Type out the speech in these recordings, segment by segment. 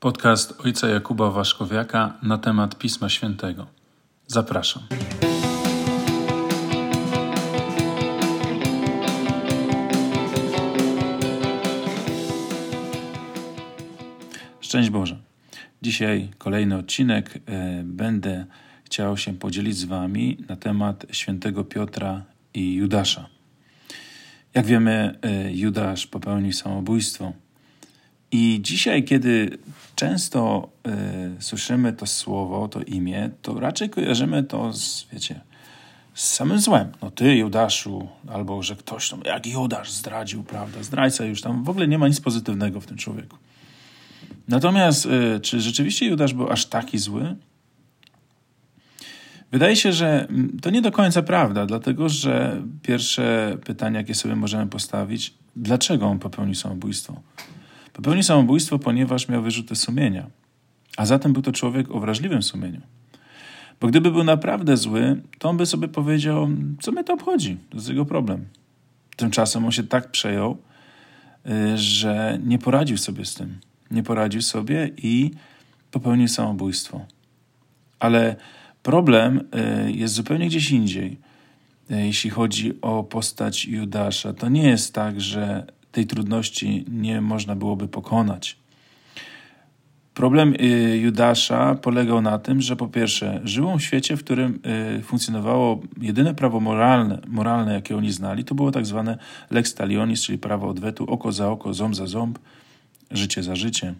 Podcast ojca Jakuba Waszkowiaka na temat Pisma Świętego. Zapraszam. Szczęść Boże. Dzisiaj kolejny odcinek. E, będę chciał się podzielić z Wami na temat świętego Piotra i Judasza. Jak wiemy, e, Judasz popełnił samobójstwo. I dzisiaj, kiedy często y, słyszymy to słowo, to imię, to raczej kojarzymy to z, wiecie, z samym złem. No ty, Judaszu, albo że ktoś tam, jak Judasz zdradził, prawda, zdrajca już tam, w ogóle nie ma nic pozytywnego w tym człowieku. Natomiast, y, czy rzeczywiście Judasz był aż taki zły? Wydaje się, że mm, to nie do końca prawda, dlatego że pierwsze pytanie, jakie sobie możemy postawić, dlaczego on popełnił samobójstwo? Popełnił samobójstwo, ponieważ miał wyrzuty sumienia, a zatem był to człowiek o wrażliwym sumieniu. Bo gdyby był naprawdę zły, to on by sobie powiedział, co mnie to obchodzi, to jest jego problem. Tymczasem on się tak przejął, y, że nie poradził sobie z tym. Nie poradził sobie i popełnił samobójstwo. Ale problem y, jest zupełnie gdzieś indziej. Y, jeśli chodzi o postać Judasza, to nie jest tak, że trudności nie można byłoby pokonać. Problem y, Judasza polegał na tym, że po pierwsze żył w świecie, w którym y, funkcjonowało jedyne prawo moralne, moralne, jakie oni znali, to było tak zwane lex talionis, czyli prawo odwetu, oko za oko, ząb za ząb, życie za życie.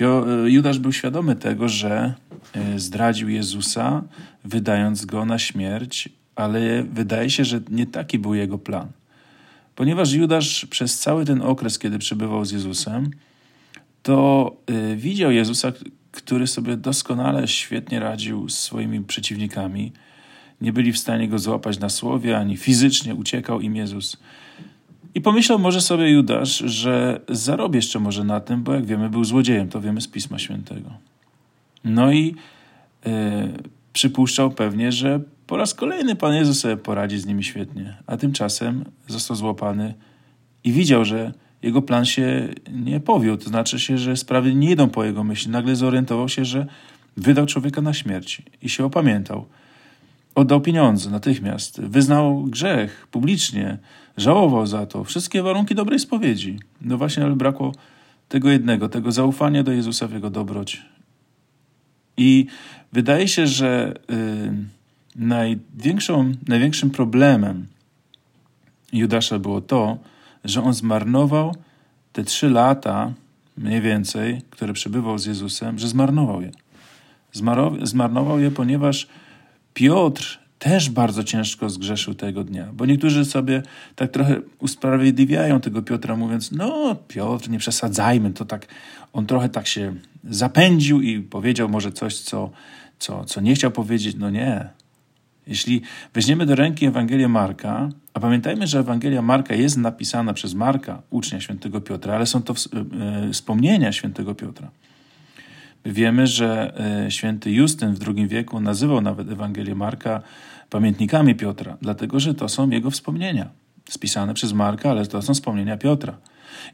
Y, Judasz był świadomy tego, że zdradził Jezusa, wydając go na śmierć, ale wydaje się, że nie taki był jego plan. Ponieważ Judasz przez cały ten okres, kiedy przebywał z Jezusem, to y, widział Jezusa, który sobie doskonale, świetnie radził z swoimi przeciwnikami. Nie byli w stanie go złapać na słowie, ani fizycznie uciekał im Jezus. I pomyślał może sobie Judasz, że zarobi jeszcze może na tym, bo jak wiemy, był złodziejem, to wiemy z Pisma Świętego. No i y, przypuszczał pewnie, że po raz kolejny Pan Jezus sobie poradzi z nimi świetnie, a tymczasem został złapany i widział, że jego plan się nie powiódł, to znaczy się, że sprawy nie idą po jego myśli. Nagle zorientował się, że wydał człowieka na śmierć i się opamiętał. Oddał pieniądze natychmiast, wyznał grzech publicznie, żałował za to, wszystkie warunki dobrej spowiedzi. No właśnie, ale brakło tego jednego, tego zaufania do Jezusa w jego dobroć. I wydaje się, że. Yy, Największą, największym problemem Judasza było to, że on zmarnował te trzy lata, mniej więcej, które przebywał z Jezusem, że zmarnował je. Zmarnował je, ponieważ Piotr też bardzo ciężko zgrzeszył tego dnia, bo niektórzy sobie tak trochę usprawiedliwiają tego Piotra, mówiąc: No, Piotr, nie przesadzajmy, to tak, on trochę tak się zapędził i powiedział może coś, co, co, co nie chciał powiedzieć. No nie, jeśli weźmiemy do ręki Ewangelię Marka, a pamiętajmy, że Ewangelia Marka jest napisana przez Marka, ucznia świętego Piotra, ale są to e, wspomnienia świętego Piotra. Wiemy, że e, święty Justyn w II wieku nazywał nawet Ewangelię Marka pamiętnikami Piotra, dlatego że to są jego wspomnienia, spisane przez Marka, ale to są wspomnienia Piotra.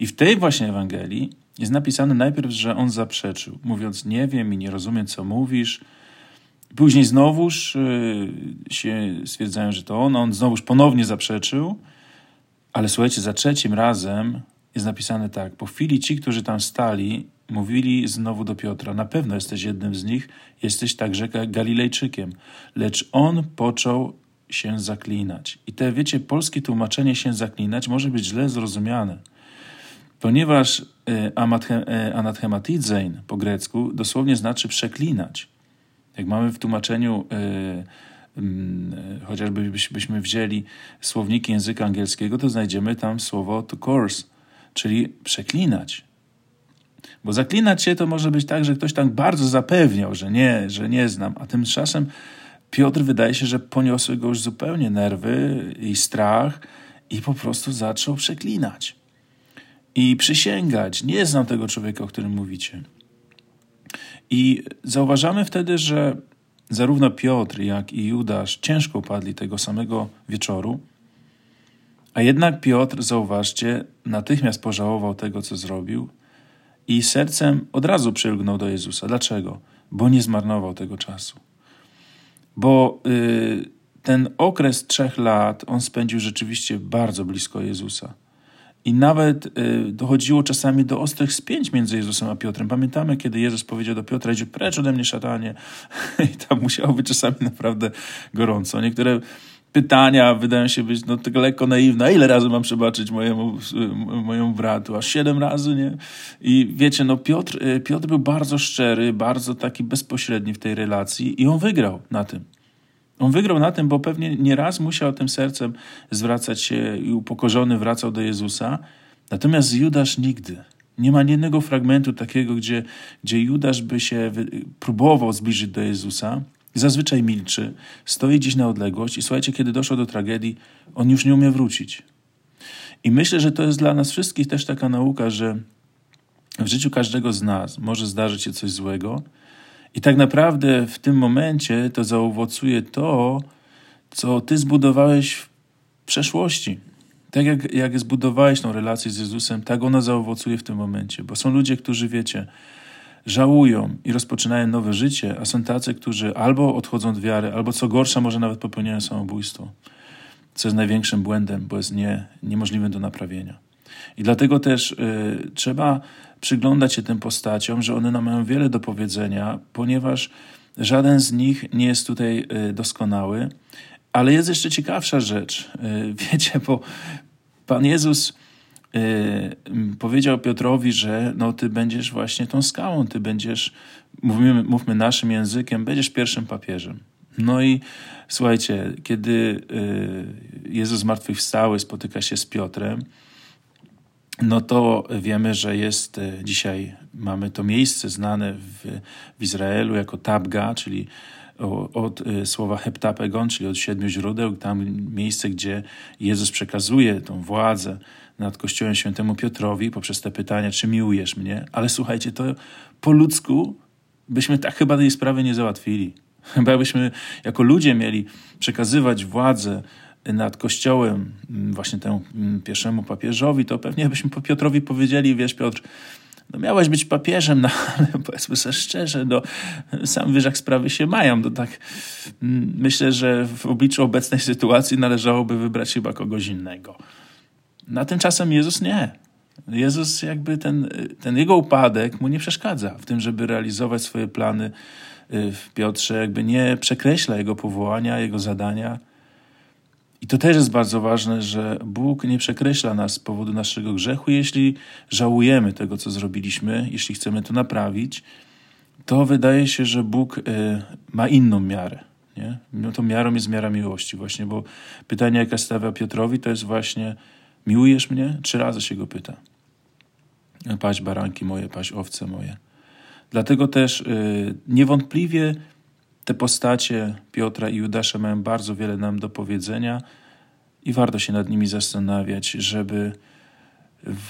I w tej właśnie Ewangelii jest napisane najpierw, że on zaprzeczył, mówiąc: Nie wiem i nie rozumiem, co mówisz Później znowuż y, się stwierdzają, że to on, on znowuż ponownie zaprzeczył, ale słuchajcie, za trzecim razem jest napisane tak. Po chwili ci, którzy tam stali, mówili znowu do Piotra: Na pewno jesteś jednym z nich, jesteś także Galilejczykiem. Lecz on począł się zaklinać. I te, wiecie, polskie tłumaczenie się zaklinać może być źle zrozumiane, ponieważ y, y, anathematizein po grecku dosłownie znaczy przeklinać. Jak mamy w tłumaczeniu, yy, yy, chociażby byśmy wzięli słowniki języka angielskiego, to znajdziemy tam słowo to curse, czyli przeklinać. Bo zaklinać się to może być tak, że ktoś tak bardzo zapewniał, że nie, że nie znam, a tymczasem Piotr wydaje się, że poniosły go już zupełnie nerwy i strach i po prostu zaczął przeklinać. I przysięgać, nie znam tego człowieka, o którym mówicie. I zauważamy wtedy, że zarówno Piotr, jak i Judasz ciężko upadli tego samego wieczoru, a jednak Piotr, zauważcie, natychmiast pożałował tego, co zrobił i sercem od razu przylgnął do Jezusa. Dlaczego? Bo nie zmarnował tego czasu. Bo y, ten okres trzech lat on spędził rzeczywiście bardzo blisko Jezusa. I nawet y, dochodziło czasami do ostrych spięć między Jezusem a Piotrem. Pamiętamy, kiedy Jezus powiedział do Piotra, idzie precz ode mnie szatanie. I tam musiało być czasami naprawdę gorąco. Niektóre pytania wydają się być no, tak lekko naiwne. Ile razy mam przebaczyć mojemu, mojemu bratu? Aż siedem razy, nie? I wiecie, no Piotr, y, Piotr był bardzo szczery, bardzo taki bezpośredni w tej relacji i on wygrał na tym. On wygrał na tym, bo pewnie nieraz musiał tym sercem zwracać się i upokorzony wracał do Jezusa. Natomiast Judasz nigdy. Nie ma jednego fragmentu takiego, gdzie, gdzie Judasz by się próbował zbliżyć do Jezusa. Zazwyczaj milczy, stoi gdzieś na odległość i słuchajcie, kiedy doszło do tragedii, on już nie umie wrócić. I myślę, że to jest dla nas wszystkich też taka nauka, że w życiu każdego z nas może zdarzyć się coś złego, i tak naprawdę w tym momencie to zaowocuje to, co ty zbudowałeś w przeszłości. Tak jak, jak zbudowałeś tą relację z Jezusem, tak ona zaowocuje w tym momencie. Bo są ludzie, którzy, wiecie, żałują i rozpoczynają nowe życie, a są tacy, którzy albo odchodzą od wiary, albo co gorsza, może nawet popełniają samobójstwo. Co jest największym błędem, bo jest nie, niemożliwym do naprawienia. I dlatego też y, trzeba przyglądać się tym postaciom, że one nam mają wiele do powiedzenia, ponieważ żaden z nich nie jest tutaj y, doskonały. Ale jest jeszcze ciekawsza rzecz. Y, wiecie, bo Pan Jezus powiedział Piotrowi, że no, ty będziesz właśnie tą skałą, ty będziesz, mówimy, mówmy naszym językiem, będziesz pierwszym papieżem. No i słuchajcie, kiedy Jezus zmartwychwstały spotyka się z Piotrem, no to wiemy, że jest e, dzisiaj, mamy to miejsce znane w, w Izraelu jako Tabga, czyli od e, słowa heptapegon, czyli od siedmiu źródeł, tam miejsce, gdzie Jezus przekazuje tą władzę nad Kościołem Świętemu Piotrowi poprzez te pytania, czy miłujesz mnie? Ale słuchajcie, to po ludzku byśmy tak chyba tej sprawy nie załatwili. Chyba byśmy jako ludzie mieli przekazywać władzę nad Kościołem, mm, właśnie temu mm, pierwszemu papieżowi, to pewnie byśmy po Piotrowi powiedzieli, wiesz Piotr, no miałeś być papieżem, no ale powiedzmy sobie szczerze, no, sam wiesz jak sprawy się mają, to tak mm, myślę, że w obliczu obecnej sytuacji należałoby wybrać chyba kogoś innego. Na tymczasem Jezus nie. Jezus jakby ten, ten jego upadek mu nie przeszkadza w tym, żeby realizować swoje plany y, w Piotrze, jakby nie przekreśla jego powołania, jego zadania, i to też jest bardzo ważne, że Bóg nie przekreśla nas z powodu naszego grzechu. Jeśli żałujemy tego, co zrobiliśmy, jeśli chcemy to naprawić, to wydaje się, że Bóg y, ma inną miarę. Nie? No tą miarą jest miara miłości właśnie, bo pytanie, jakie stawia Piotrowi, to jest właśnie miłujesz mnie? Trzy razy się go pyta. Paść baranki moje, paść owce moje. Dlatego też y, niewątpliwie te postacie Piotra i Judasza mają bardzo wiele nam do powiedzenia i warto się nad nimi zastanawiać, żeby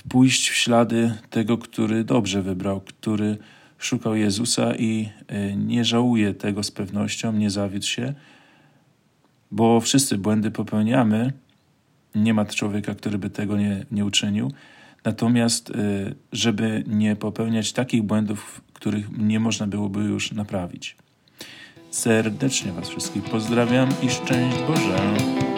pójść w ślady tego, który dobrze wybrał, który szukał Jezusa i e, nie żałuje tego z pewnością, nie zawiódł się, bo wszyscy błędy popełniamy. Nie ma człowieka, który by tego nie, nie uczynił. Natomiast, e, żeby nie popełniać takich błędów, których nie można byłoby już naprawić. Serdecznie Was wszystkich pozdrawiam i szczęść Boże.